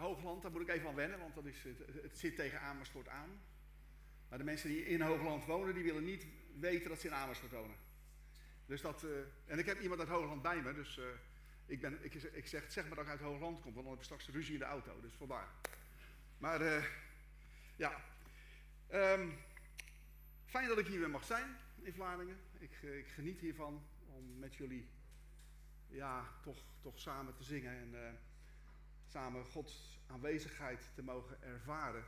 Hoogland, daar moet ik even aan wennen, want dat is, het, het zit tegen Amersfoort aan. Maar de mensen die in Hoogland wonen, die willen niet weten dat ze in Amersfoort wonen. Dus dat, uh, en ik heb iemand uit Hoogland bij me, dus uh, ik, ben, ik, ik, zeg, zeg maar dat ik uit Hoogland kom, want dan heb ik straks ruzie in de auto, dus vandaar. Maar uh, ja, um, fijn dat ik hier weer mag zijn in Vlaanderen. Ik, ik geniet hiervan om met jullie ja, toch, toch samen te zingen en samen Gods aanwezigheid te mogen ervaren.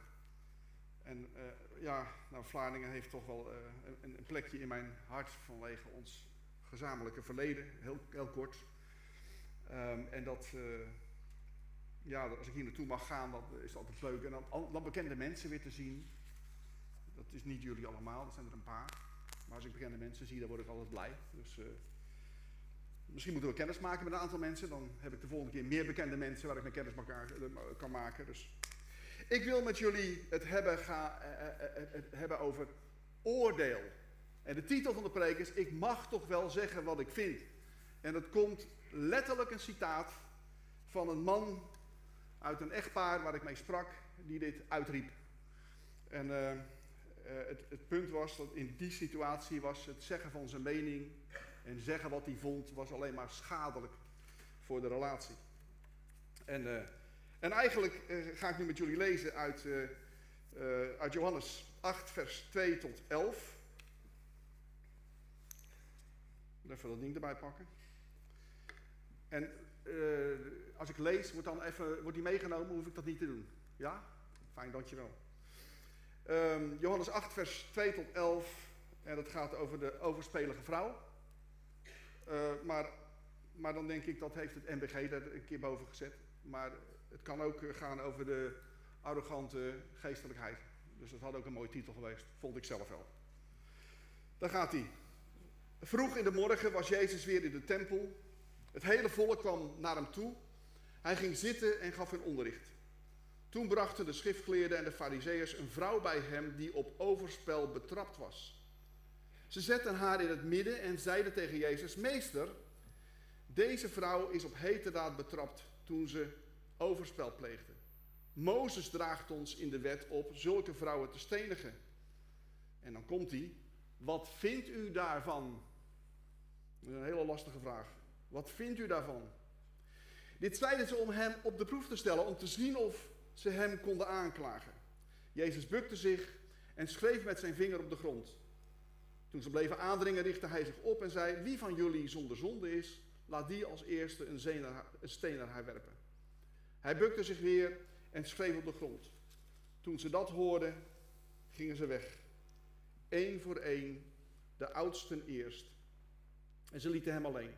En uh, ja, nou, Vlaardingen heeft toch wel uh, een, een, plekje in mijn hart vanwege ons gezamenlijke verleden, heel, heel kort. Um, en dat, uh, ja, als ik hier naartoe mag gaan, dan is altijd leuk. En dan, dan bekende mensen weer te zien. Dat is niet jullie allemaal, dat zijn er een paar. Maar als ik bekende mensen zie, dan word ik altijd blij. Dus Misschien moeten we kennis maken met een aantal mensen. Dan heb ik de volgende keer meer bekende mensen waar ik mijn kennis elkaar eh, kan maken. Dus ik wil met jullie het hebben, ga, eh, eh, hebben over oordeel. En de titel van de preek is: Ik mag toch wel zeggen wat ik vind. En dat komt letterlijk een citaat van een man uit een echtpaar waar ik mee sprak, die dit uitriep. En het, het, punt was dat in die situatie was het zeggen van zijn mening en zeggen wat hij vond was alleen maar schadelijk voor de relatie. En, uh, en eigenlijk uh, ga ik nu met jullie lezen uit, uh, uit Johannes 8, vers 2 tot 11. Even dat ding erbij pakken. En als ik lees, wordt, dan even, wordt die meegenomen, hoef ik dat niet te doen. Ja? Fijn, dankjewel. Um, Johannes 8, vers 2 tot 11. En dat gaat over de overspelige vrouw. Uh, maar, maar dan denk ik, dat heeft het NBG er een keer boven gezet. Maar het kan ook gaan over de arrogante geestelijkheid. Dus dat had ook een mooie titel geweest, vond ik zelf wel. Daar gaat hij. Vroeg in de morgen was Jezus weer in de tempel. Het hele volk kwam naar hem toe. Hij ging zitten en gaf hun onderricht. Toen brachten de schriftgeleerden en de fariseeërs een vrouw bij hem die op overspel betrapt was. Ze zetten haar in het midden en zeiden tegen Jezus: Meester, deze vrouw is op heterdaad betrapt toen ze overspel pleegde. Mozes draagt ons in de wet op zulke vrouwen te stenigen. En dan komt hij. Wat vindt u daarvan? Een hele lastige vraag. Wat vindt u daarvan? Dit zeiden ze om hem op de proef te stellen, om te zien of ze hem konden aanklagen. Jezus bukte zich en schreef met zijn vinger op de grond. Toen ze bleven aandringen, richtte hij zich op en zei: Wie van jullie zonder zonde is, laat die als eerste een, steen naar haar werpen. Hij bukte zich weer en schreef op de grond. Toen ze dat hoorden, gingen ze weg. Eén voor één, de oudsten eerst. En ze lieten hem alleen.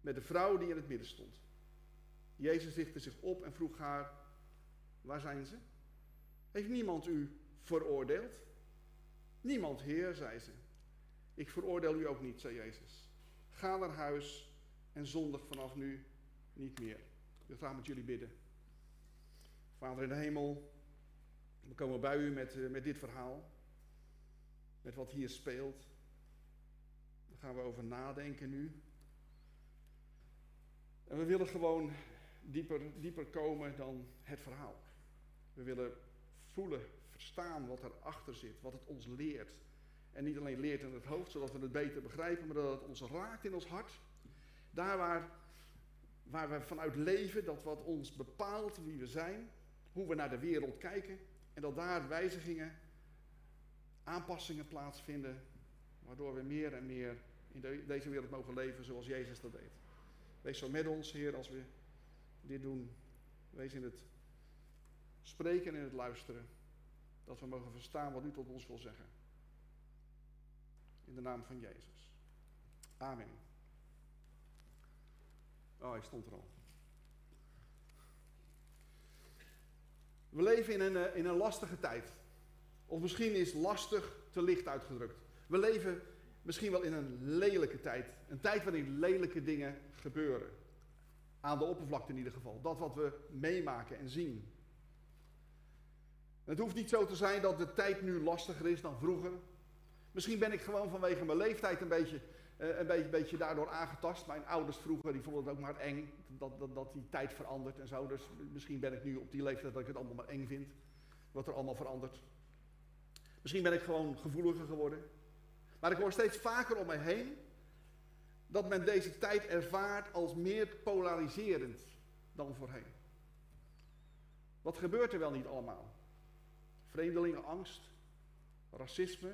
Met de vrouw die in het midden stond. Jezus richtte zich op en vroeg haar: Waar zijn ze? Heeft niemand u veroordeeld? Niemand, Heer, zei ze. Ik veroordeel u ook niet, zei Jezus. Ga naar huis en zondig vanaf nu niet meer. Wil graag met jullie bidden. Vader in de hemel, we komen bij u met, uh, met dit verhaal. Met wat hier speelt. Daar gaan we over nadenken nu. En we willen gewoon dieper, dieper komen dan het verhaal. We willen voelen verstaan wat erachter zit, wat het ons leert. En niet alleen leert in het hoofd, zodat we het beter begrijpen, maar dat het ons raakt in ons hart. Daar waar, waar we vanuit leven, dat wat ons bepaalt wie we zijn, hoe we naar de wereld kijken. En dat daar wijzigingen, aanpassingen plaatsvinden, waardoor we meer en meer in deze wereld mogen leven zoals Jezus dat deed. Wees zo met ons, Heer, als we dit doen. Wees in het spreken en in het luisteren dat we mogen verstaan wat u tot ons wil zeggen. In de naam van Jezus. Amen. Oh, hij stond er al. We leven in een, eh, in een lastige tijd. Of misschien is lastig te licht uitgedrukt. We leven misschien wel in een lelijke tijd. Een tijd waarin lelijke dingen gebeuren. Aan de oppervlakte in ieder geval. Dat wat we meemaken en zien. Het hoeft niet zo te zijn dat de tijd nu lastiger is dan vroeger. Misschien ben ik gewoon vanwege mijn leeftijd een beetje uh, een beetje, beetje, daardoor aangetast. Mijn ouders vroeger, die vonden het ook maar eng, dat, dat, dat die tijd verandert en zo. Dus misschien ben ik nu op die leeftijd dat ik het allemaal maar eng vind, wat er allemaal verandert. Misschien ben ik gewoon gevoeliger geworden. Maar ik hoor steeds vaker om mij heen dat men deze tijd ervaart als meer polariserend dan voorheen. Wat gebeurt er wel niet allemaal? Vreemdelingenangst, racisme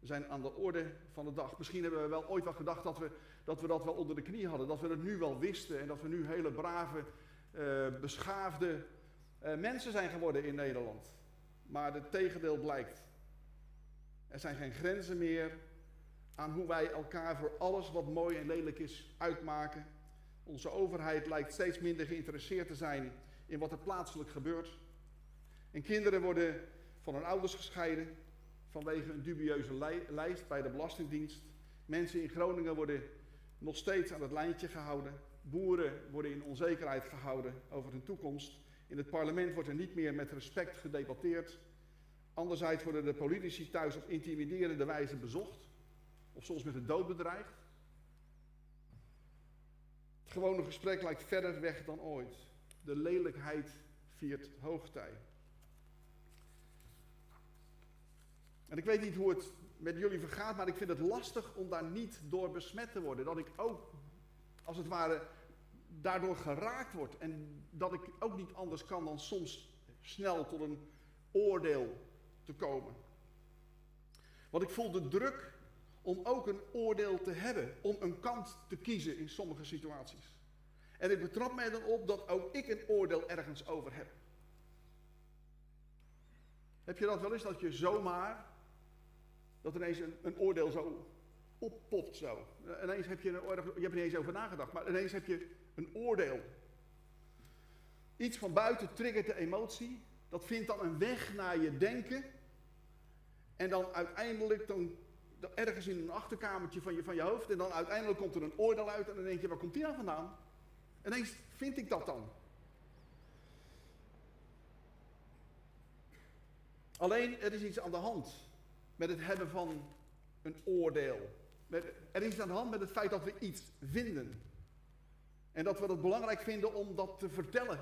zijn aan de orde van de dag. Misschien hebben we wel ooit wel gedacht dat we dat, we dat wel onder de knie hadden, dat we het nu wel wisten en dat we nu hele brave, uh, beschaafde uh, mensen zijn geworden in Nederland. Maar het tegendeel blijkt. Er zijn geen grenzen meer aan hoe wij elkaar voor alles wat mooi en lelijk is uitmaken. Onze overheid lijkt steeds minder geïnteresseerd te zijn in wat er plaatselijk gebeurt. En kinderen worden van hun ouders gescheiden vanwege een dubieuze lijst bij de Belastingdienst. Mensen in Groningen worden nog steeds aan het lijntje gehouden. Boeren worden in onzekerheid gehouden over hun toekomst. In het parlement wordt er niet meer met respect gedebatteerd. Anderzijds worden de politici thuis op intimiderende wijze bezocht. Of soms met de dood bedreigd. Het gewone gesprek lijkt verder weg dan ooit. De lelijkheid viert hoogtij. En ik weet niet hoe het met jullie vergaat, maar ik vind het lastig om daar niet door besmet te worden. Dat ik ook, als het ware, daardoor geraakt word. En dat ik ook niet anders kan dan soms snel tot een oordeel te komen. Want ik voel de druk om ook een oordeel te hebben, om een kant te kiezen in sommige situaties. En ik betrap mij dan op dat ook ik een oordeel ergens over heb. Heb je dat wel eens, dat je zomaar, dat ineens een, een oordeel zo oppopt zo. Ineens heb je een oordeel, je hebt er niet eens over nagedacht, maar ineens heb je een oordeel. Iets van buiten triggert de emotie, dat vindt dan een weg naar je denken. En dan uiteindelijk dan ergens in een achterkamertje van je, van je hoofd. En dan uiteindelijk komt er een oordeel uit. En dan denk je, waar komt die nou vandaan? En ineens vind ik dat dan. Alleen, er is iets aan de hand met het hebben van een oordeel. Met, er is aan de hand met het feit dat we iets vinden. En dat we het belangrijk vinden om dat te vertellen.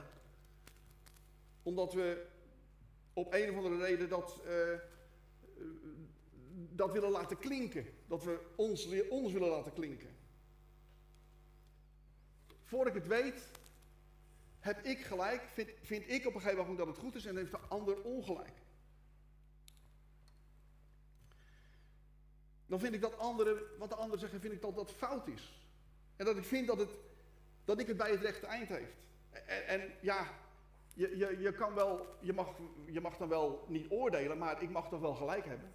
Omdat we op een of andere reden dat uh, dat willen laten klinken. Dat we ons, ons willen laten klinken. Voor ik het weet, heb ik gelijk, vind, vind ik op een gegeven moment dat het goed is en heeft de ander ongelijk. Dan vind ik dat anderen, wat de anderen zeggen, vind ik dat dat fout is. En dat ik vind dat, het, dat ik het bij het rechte eind heeft. En, en ja, je, je, je, kan wel, je, mag, je mag dan wel niet oordelen, maar ik mag toch wel gelijk hebben.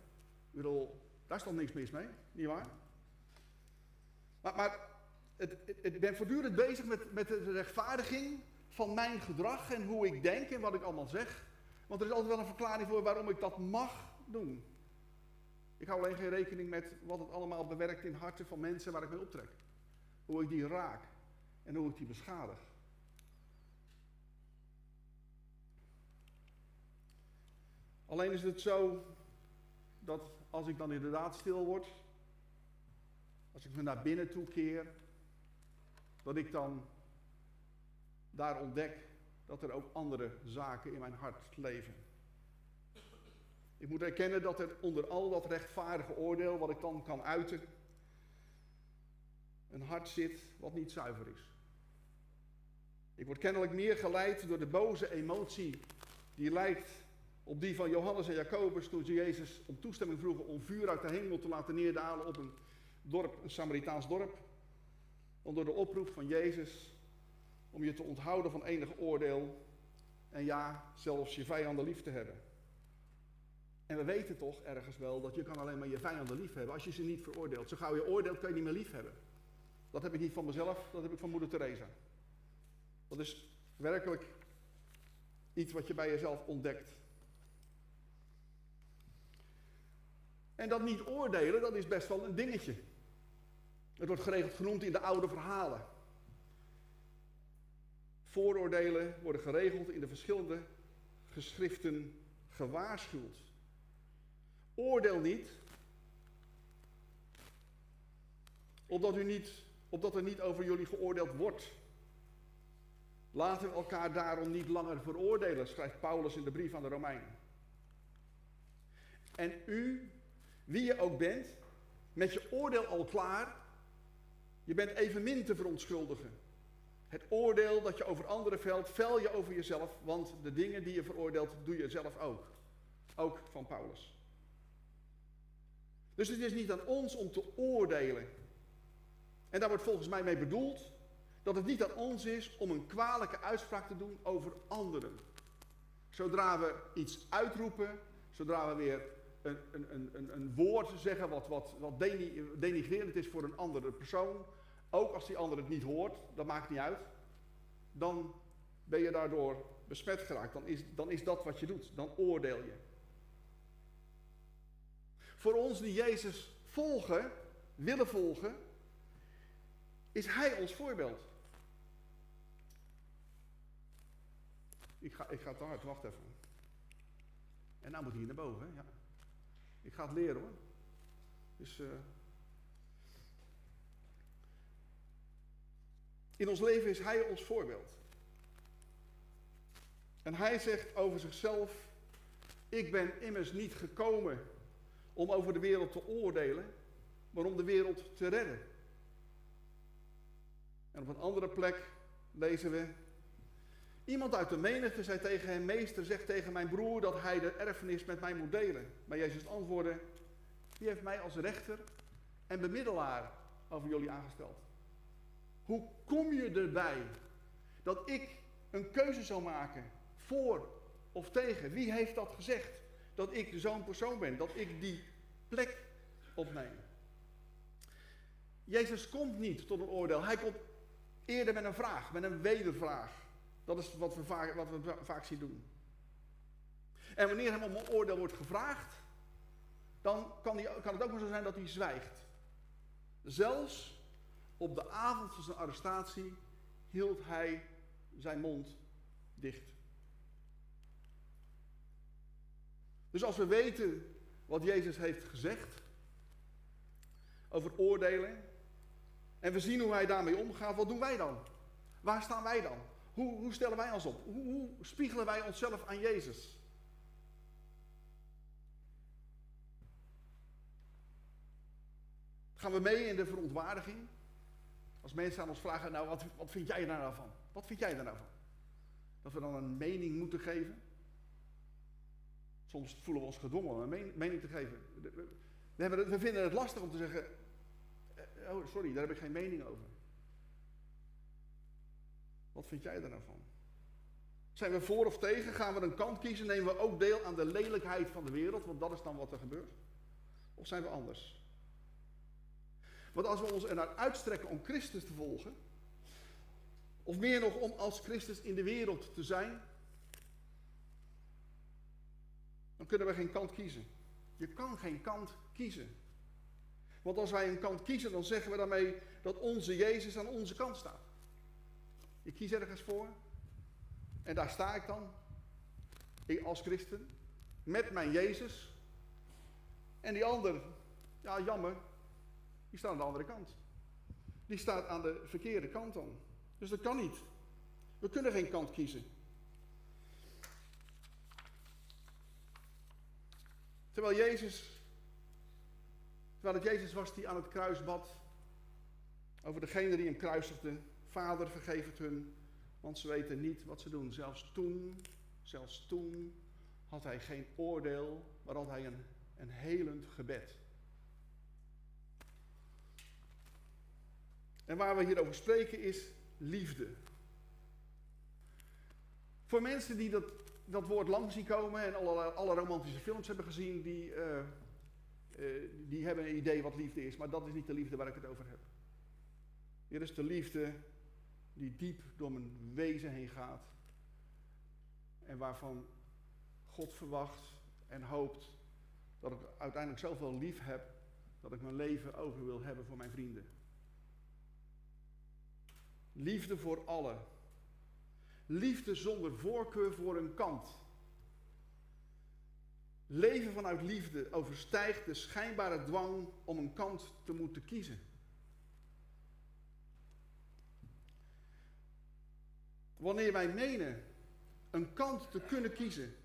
Ik bedoel, daar is toch niks mis mee, nietwaar? Maar, maar ik ben voortdurend bezig met, met de rechtvaardiging van mijn gedrag en hoe ik denk en wat ik allemaal zeg. Want er is altijd wel een verklaring voor waarom ik dat mag doen. Ik hou alleen geen rekening met wat het allemaal bewerkt in harten van mensen waar ik mee optrek. Hoe ik die raak en hoe ik die beschadig. Alleen is het zo dat als ik dan inderdaad stil word, als ik me naar binnen toe keer, dat ik dan daar ontdek dat er ook andere zaken in mijn hart leven. Ik moet erkennen dat er onder al dat rechtvaardige oordeel, wat ik dan kan uiten, een hart zit wat niet zuiver is. Ik word kennelijk meer geleid door de boze emotie die lijkt op die van Johannes en Jacobus toen ze Jezus om toestemming vroegen om vuur uit de hemel te laten neerdalen op een dorp, een Samaritaans dorp. Onder de oproep van Jezus om je te onthouden van enig oordeel en ja, zelfs je vijanden lief te hebben. En we weten toch ergens wel dat je kan alleen maar je vijanden lief hebben als je ze niet veroordeelt. Zo gauw je oordeelt kan je niet meer lief hebben. Dat heb ik niet van mezelf, dat heb ik van moeder Teresa. Dat is werkelijk iets wat je bij jezelf ontdekt. En dat niet oordelen, dat is best wel een dingetje. Het wordt geregeld genoemd in de oude verhalen. Vooroordelen worden geregeld in de verschillende geschriften gewaarschuwd. Oordeel niet, opdat, u niet, opdat er niet over jullie geoordeeld wordt. Laten we elkaar daarom niet langer veroordelen, schrijft Paulus in de brief aan de Romeinen. En u, wie je ook bent, met je oordeel al klaar, je bent evenmin te verontschuldigen. Het oordeel dat je over anderen velt, vel je over jezelf, want de dingen die je veroordeelt, doe je zelf ook. Ook van Paulus. Dus het is niet aan ons om te oordelen. En daar wordt volgens mij mee bedoeld dat het niet aan ons is om een kwalijke uitspraak te doen over anderen. Zodra we iets uitroepen, zodra we weer een, een, een, een woord zeggen wat, wat, wat denigrerend is voor een andere persoon, ook als die ander het niet hoort, dat maakt niet uit, dan ben je daardoor besmet geraakt. Dan is, dan is dat wat je doet. Dan oordeel je. Voor ons die Jezus volgen, willen volgen, is Hij ons voorbeeld. Ik ga, ik ga te hard, wacht even. En nou moet hij hier naar boven? Ja. Ik ga het leren hoor. Dus. Uh... In ons leven is Hij ons voorbeeld. En Hij zegt over zichzelf: Ik ben immers niet gekomen om over de wereld te oordelen, maar om de wereld te redden. En op een andere plek lezen we Iemand uit de menigte zei tegen hem, meester, zeg tegen mijn broer dat hij de erfenis met mij moet delen. Maar Jezus antwoordde, wie heeft mij als rechter en bemiddelaar over jullie aangesteld? Hoe kom je erbij dat ik een keuze zou maken voor of tegen? Wie heeft dat gezegd? Dat ik zo'n persoon ben, dat ik die plek opneem. Jezus komt niet tot een oordeel, hij komt eerder met een vraag, met een wedervraag. Dat is wat we vaak, wat we vaak zien doen. En wanneer hem om een oordeel wordt gevraagd, dan kan, die, kan het ook maar zo zijn dat hij zwijgt. Zelfs op de avond van zijn arrestatie hield hij zijn mond dicht. Dus als we weten wat Jezus heeft gezegd over oordelen en we zien hoe hij daarmee omgaat, wat doen wij dan? Waar staan wij dan? Hoe, hoe stellen wij ons op? Hoe, hoe spiegelen wij onszelf aan Jezus? Gaan we mee in de verontwaardiging? Als mensen aan ons vragen, nou wat, wat vind jij daar nou van? Wat vind jij daar nou van? Dat we dan een mening moeten geven? Soms voelen we ons gedwongen om een mening te geven. We, vinden het lastig om te zeggen, eh, oh sorry, daar heb ik geen mening over. Wat vind jij daar nou? Zijn we voor of tegen? Gaan we een kant kiezen? Nemen we ook deel aan de lelijkheid van de wereld? Want dat is dan wat er gebeurt. Of zijn we anders? Want als we ons ernaar uitstrekken om Christus te volgen, of meer nog om als Christus in de wereld te zijn, dan kunnen we geen kant kiezen. Je kan geen kant kiezen. Want als wij een kant kiezen, dan zeggen we daarmee dat onze Jezus aan onze kant staat. Ik kies ergens voor. En daar sta ik dan. Ik als christen. Met mijn Jezus. En die ander, ja jammer, die staat aan de andere kant. Die staat aan de verkeerde kant dan. Dus dat kan niet. We kunnen geen kant kiezen. Terwijl Jezus, terwijl het Jezus was die aan het kruis bad over degene die hem kruisigde, Vader, vergeef het hun, want ze weten niet wat ze doen. Zelfs toen, zelfs toen had hij geen oordeel, maar had hij een, een helend gebed. En waar we hier over spreken is liefde. Voor mensen die dat, dat woord lang zien komen en alle, alle romantische films hebben gezien, die, uh, uh, die hebben een idee wat liefde is. Maar dat is niet de liefde waar ik het over heb. Hier is de liefde die diep door mijn wezen heen gaat. En waarvan God verwacht en hoopt dat ik uiteindelijk zoveel lief heb dat ik mijn leven over wil hebben voor mijn vrienden. Liefde voor allen. Liefde zonder voorkeur voor een kant. Leven vanuit liefde overstijgt de schijnbare dwang om een kant te moeten kiezen. Wanneer wij menen een kant te kunnen kiezen,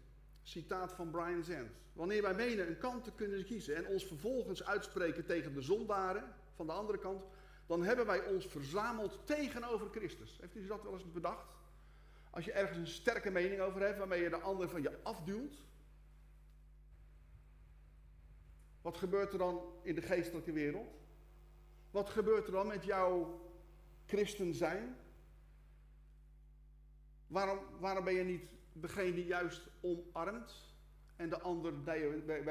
citaat van Brian Zandt. Wanneer wij menen een kant te kunnen kiezen en ons vervolgens uitspreken tegen de zondaren van de andere kant, dan hebben wij ons verzameld tegenover Christus. Heeft u dat wel eens bedacht? Als je ergens een sterke mening over hebt waarmee je de ander van je afduwt, wat gebeurt er dan in de geestelijke wereld? Wat gebeurt er dan met jouw christen zijn? Waarom, waarom ben je niet degene die juist omarmt en de ander bij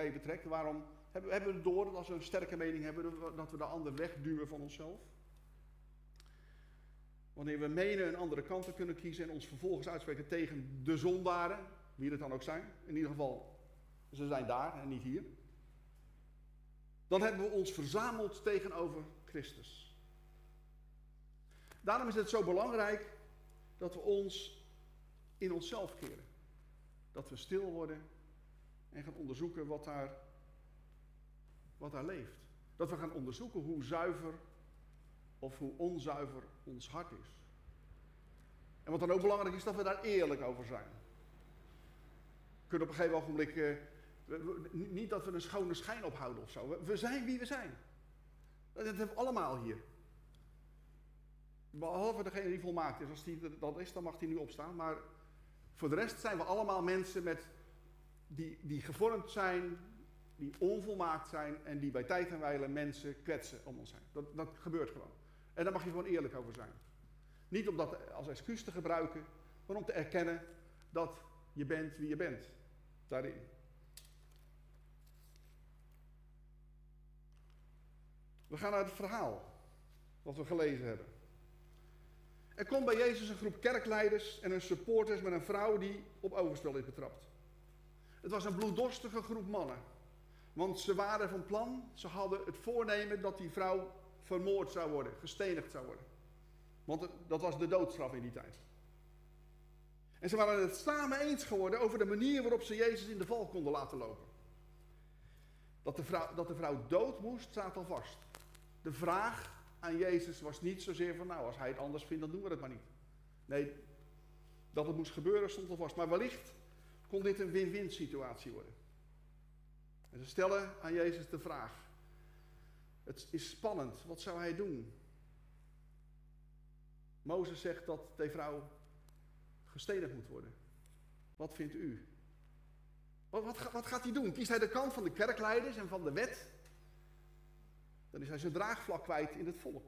je betrekt? Waarom hebben, we het door dat als we een sterke mening hebben, dat we de ander wegduwen van onszelf? Wanneer we menen een andere kant te kunnen kiezen en ons vervolgens uitspreken tegen de zondaren, wie het dan ook zijn, in ieder geval, ze zijn daar en niet hier. Dan hebben we ons verzameld tegenover Christus. Daarom is het zo belangrijk dat we ons in onszelf keren. Dat we stil worden en gaan onderzoeken wat daar, wat daar leeft. Dat we gaan onderzoeken hoe zuiver of hoe onzuiver ons hart is. En wat dan ook belangrijk is, dat we daar eerlijk over zijn. We kunnen op een gegeven ogenblik, uh, niet dat we een schone schijn ophouden of zo. We, zijn wie we zijn. Dat hebben we allemaal hier. Behalve degene die volmaakt is. Als die dat is, dan mag die nu opstaan. Maar voor de rest zijn we allemaal mensen met, die, die gevormd zijn, die onvolmaakt zijn en die bij tijd en wijle mensen kwetsen om ons heen. Dat, dat gebeurt gewoon. En daar mag je gewoon eerlijk over zijn. Niet om dat als excuus te gebruiken, maar om te erkennen dat je bent wie je bent. Daarin. We gaan naar het verhaal wat we gelezen hebben. Er komt bij Jezus een groep kerkleiders en een supporters met een vrouw die op overspel is betrapt. Het was een bloeddorstige groep mannen. Want ze waren van plan, ze hadden het voornemen dat die vrouw vermoord zou worden, gestenigd zou worden. Want dat was de doodstraf in die tijd. En ze waren het samen eens geworden over de manier waarop ze Jezus in de val konden laten lopen. Dat de vrouw, dat de vrouw dood moest, staat al vast. De vraag aan Jezus was niet zozeer van, nou, als hij het anders vindt, dan doen we het maar niet. Nee, dat het moest gebeuren stond al vast. Maar wellicht kon dit een win-win situatie worden. En ze stellen aan Jezus de vraag. Het is spannend, wat zou hij doen? Mozes zegt dat de vrouw gestenigd moet worden. Wat vindt u? Wat, wat, wat, gaat hij doen? Kiest hij de kant van de kerkleiders en van de wet? Dan is hij zijn draagvlak kwijt in het volk.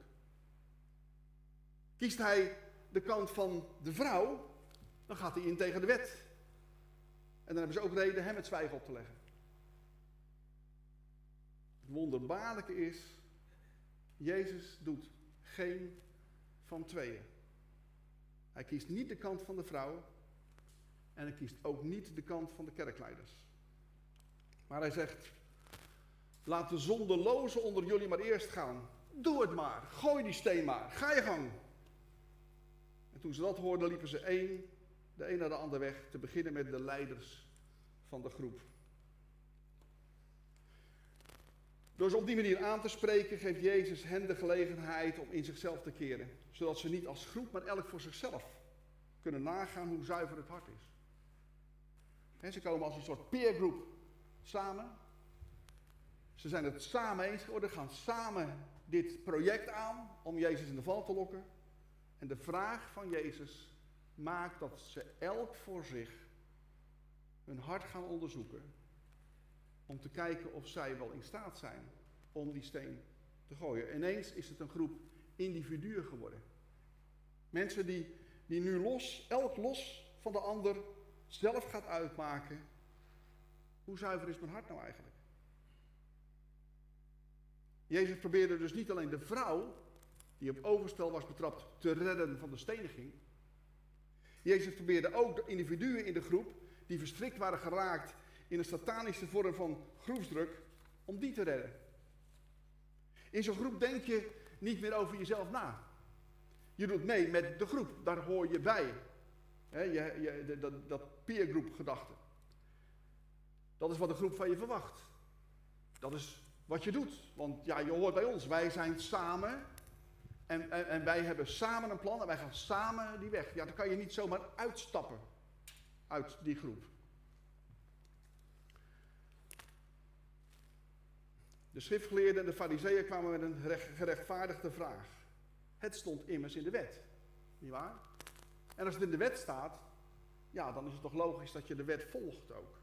Kiest hij de kant van de vrouw, dan gaat hij in tegen de wet. En dan hebben ze ook reden hem het zwijgen op te leggen. Het wonderbaarlijke is, Jezus doet geen van tweeën. Hij kiest niet de kant van de vrouw en hij kiest ook niet de kant van de kerkleiders. Maar hij zegt, laat de zondelozen onder jullie maar eerst gaan. Doe het maar, gooi die steen maar, ga je gang. En toen ze dat hoorden, liepen ze één, de een naar de ander weg, te beginnen met de leiders van de groep. Door ze op die manier aan te spreken, geeft Jezus hen de gelegenheid om in zichzelf te keren. Zodat ze niet als groep, maar elk voor zichzelf kunnen nagaan hoe zuiver het hart is. Ze komen als een soort peergroep samen. Ze zijn het samen eens geworden, gaan samen dit project aan om Jezus in de val te lokken. En de vraag van Jezus maakt dat ze elk voor zich hun hart gaan onderzoeken om te kijken of zij wel in staat zijn om die steen te gooien. Ineens is het een groep individuen geworden. Mensen die, die nu los, elk los van de ander, zelf gaat uitmaken. Hoe zuiver is mijn hart nou eigenlijk? Jezus probeerde dus niet alleen de vrouw, die op overspel was betrapt, te redden van de steniging. Jezus probeerde ook de individuen in de groep, die verstrikt waren geraakt in een satanische vorm van groepsdruk, om die te redden. In zo'n groep denk je niet meer over jezelf na. Je doet mee met de groep, daar hoor je bij. je, je, dat, dat peergroep gedachte. Dat is wat de groep van je verwacht. Dat is wat je doet. Want ja, je hoort bij ons. Wij zijn samen En, en, en, wij hebben samen een plan en wij gaan samen die weg. Ja, dan kan je niet zomaar uitstappen uit die groep. De schriftgeleerden en de fariseeën kwamen met een gerechtvaardigde vraag. Het stond immers in de wet. Niet waar? En als het in de wet staat, ja, dan is het toch logisch dat je de wet volgt ook.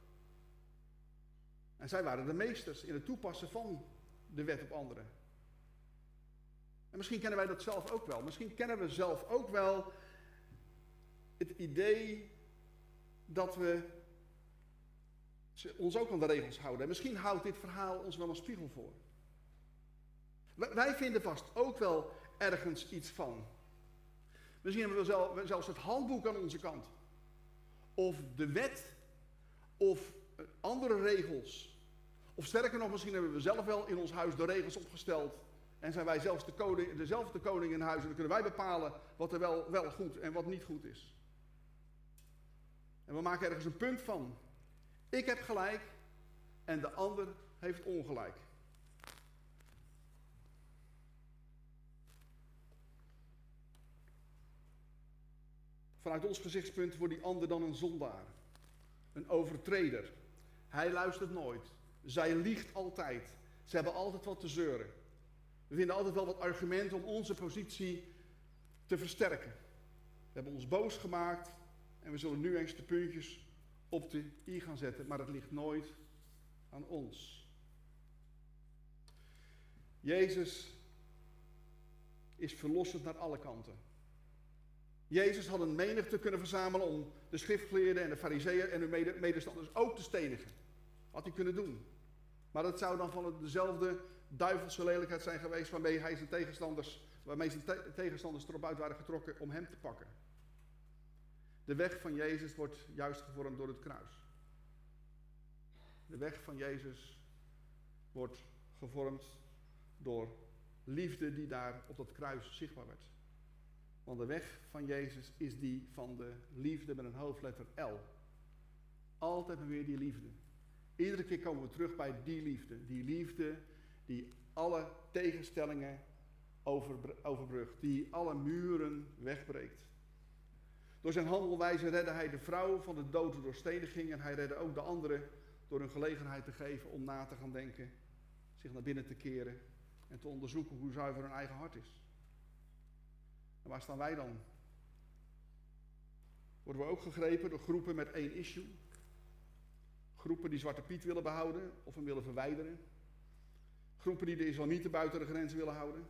En zij waren de meesters in het toepassen van de wet op anderen. En misschien kennen wij dat zelf ook wel. Misschien kennen we zelf ook wel het idee dat we ons ook aan de regels houden. En misschien houdt dit verhaal ons wel een spiegel voor. Wij vinden vast ook wel ergens iets van. Misschien hebben we zelfs het handboek aan onze kant. Of de wet. Of andere regels. Of sterker nog, misschien hebben we zelf wel in ons huis de regels opgesteld. En zijn wij zelfs de koning, dezelfde koning in huis. En dan kunnen wij bepalen wat er wel, wel goed en wat niet goed is. En we maken ergens een punt van. Ik heb gelijk en de ander heeft ongelijk. Vanuit ons gezichtspunt wordt die ander dan een zondaar, een overtreder. Hij luistert nooit. Zij liegt altijd. Ze hebben altijd wat te zeuren. We vinden altijd wel wat argumenten om onze positie te versterken. We hebben ons boos gemaakt en we zullen nu eens de puntjes op de i gaan zetten, maar het ligt nooit aan ons. Jezus is verlossend naar alle kanten. Jezus had een menigte kunnen verzamelen om de schriftgeleerden en de fariseeën en hun medestanders ook te stenigen. Had hij kunnen doen. Maar dat zou dan van dezelfde duivelse lelijkheid zijn geweest waarmee hij zijn tegenstanders, waarmee zijn tegenstanders erop uit waren getrokken om hem te pakken. De weg van Jezus wordt juist gevormd door het kruis. De weg van Jezus wordt gevormd door liefde die daar op dat kruis zichtbaar werd. Want de weg van Jezus is die van de liefde met een hoofdletter L. Altijd weer die liefde. Iedere keer komen we terug bij die liefde. Die liefde die alle tegenstellingen overbrugt. Die alle muren wegbreekt. Door zijn handelwijze redde hij de vrouw van de dood door. En hij redde ook de anderen door een gelegenheid te geven om na te gaan denken. Zich naar binnen te keren. En te onderzoeken hoe zuiver hun eigen hart is. En waar staan wij dan? Worden we ook gegrepen door groepen met één issue? Groepen die Zwarte Piet willen behouden of hem willen verwijderen? Groepen die de islamieten buiten de grenzen willen houden?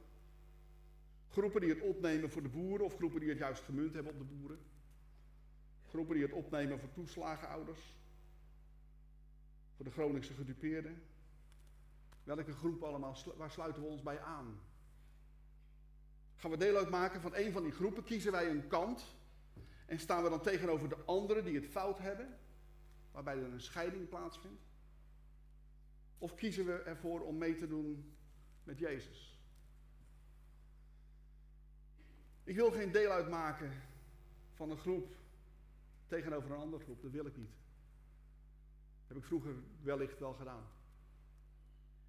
Groepen die het opnemen voor de boeren of groepen die het juist gemunt hebben op de boeren? Groepen die het opnemen voor toeslagenouders? Voor de Groningse gedupeerden? Welke groep allemaal, waar sluiten we ons bij aan? Gaan we deel uitmaken van een van die groepen? Kiezen wij een kant? En staan we dan tegenover de anderen die het fout hebben? Waarbij er een scheiding plaatsvindt? Of kiezen we ervoor om mee te doen met Jezus? Ik wil geen deel uitmaken van een groep tegenover een andere groep. Dat wil ik niet. Heb ik vroeger wellicht wel gedaan.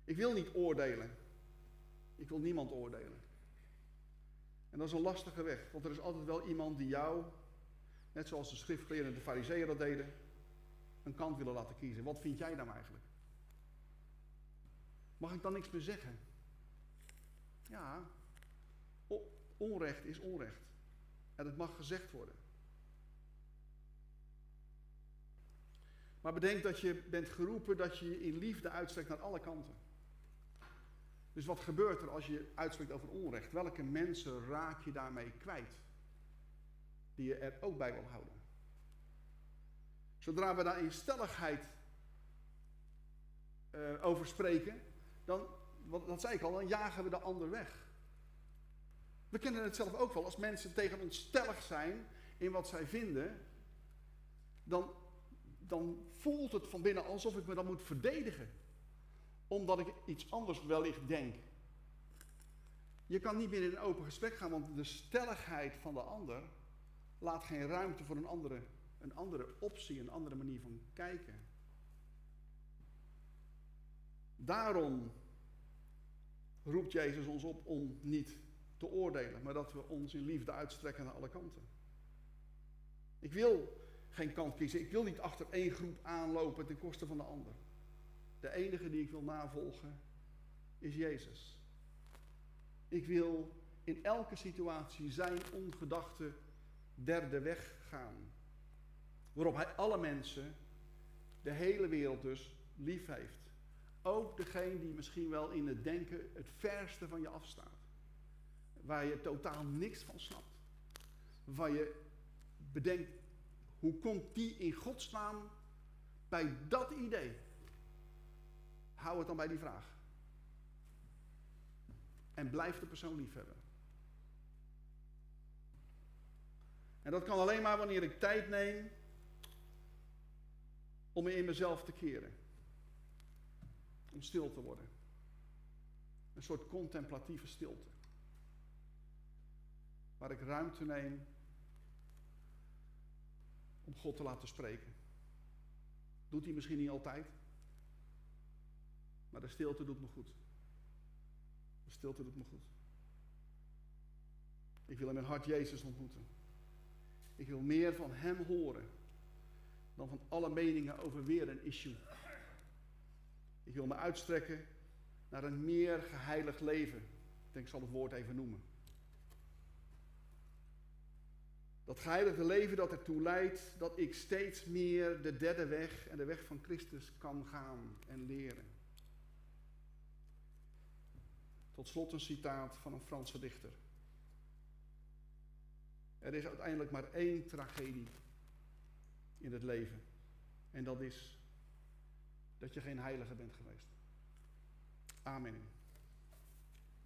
Ik wil niet oordelen. Ik wil niemand oordelen. En dat is een lastige weg, want er is altijd wel iemand die jou, net zoals de schriftgeleerden en de fariseeën dat deden, een kant willen laten kiezen. Wat vind jij nou eigenlijk? Mag ik dan niks meer zeggen? Ja, onrecht is onrecht. En het mag gezegd worden. Maar bedenk dat je bent geroepen dat je je in liefde uitstrekt naar alle kanten. Dus wat gebeurt er als je uitspreekt over onrecht? Welke mensen raak je daarmee kwijt? Die je er ook bij wil houden. Zodra we daar in stelligheid uh, over spreken, dan, wat, dat zei ik al, dan jagen we de ander weg. We kennen het zelf ook wel. Als mensen tegen ons stellig zijn in wat zij vinden, dan, dan voelt het van binnen alsof ik me dan moet verdedigen omdat ik iets anders wellicht denk. Je kan niet meer in een open gesprek gaan, want de stelligheid van de ander laat geen ruimte voor een andere, een andere optie, een andere manier van kijken. Daarom roept Jezus ons op om niet te oordelen, maar dat we ons in liefde uitstrekken naar alle kanten. Ik wil geen kant kiezen. Ik wil niet achter één groep aanlopen ten koste van de ander. De enige die ik wil navolgen is Jezus. Ik wil in elke situatie zijn ongedachte derde weg gaan. Waarop hij alle mensen, de hele wereld dus, lief heeft. Ook degene die misschien wel in het denken het verste van je afstaat. Waar je totaal niks van snapt. Waar je bedenkt, hoe komt die in godsnaam bij dat idee? Hou het dan bij die vraag. En blijf de persoon lief hebben. En dat kan alleen maar wanneer ik tijd neem om in mezelf te keren. Om stil te worden. Een soort contemplatieve stilte. Waar ik ruimte neem om God te laten spreken. Doet hij misschien niet altijd. Maar de stilte doet me goed. De stilte doet me goed. Ik wil in mijn hart Jezus ontmoeten. Ik wil meer van Hem horen dan van alle meningen over weer een issue. Ik wil me uitstrekken naar een meer geheiligd leven. Ik denk, ik zal het woord even noemen. Dat geheiligde leven dat ertoe leidt dat ik steeds meer de derde weg en de weg van Christus kan gaan en leren. Tot slot een citaat van een Franse dichter. Er is uiteindelijk maar één tragedie in het leven. En dat is dat je geen heilige bent geweest. Amen.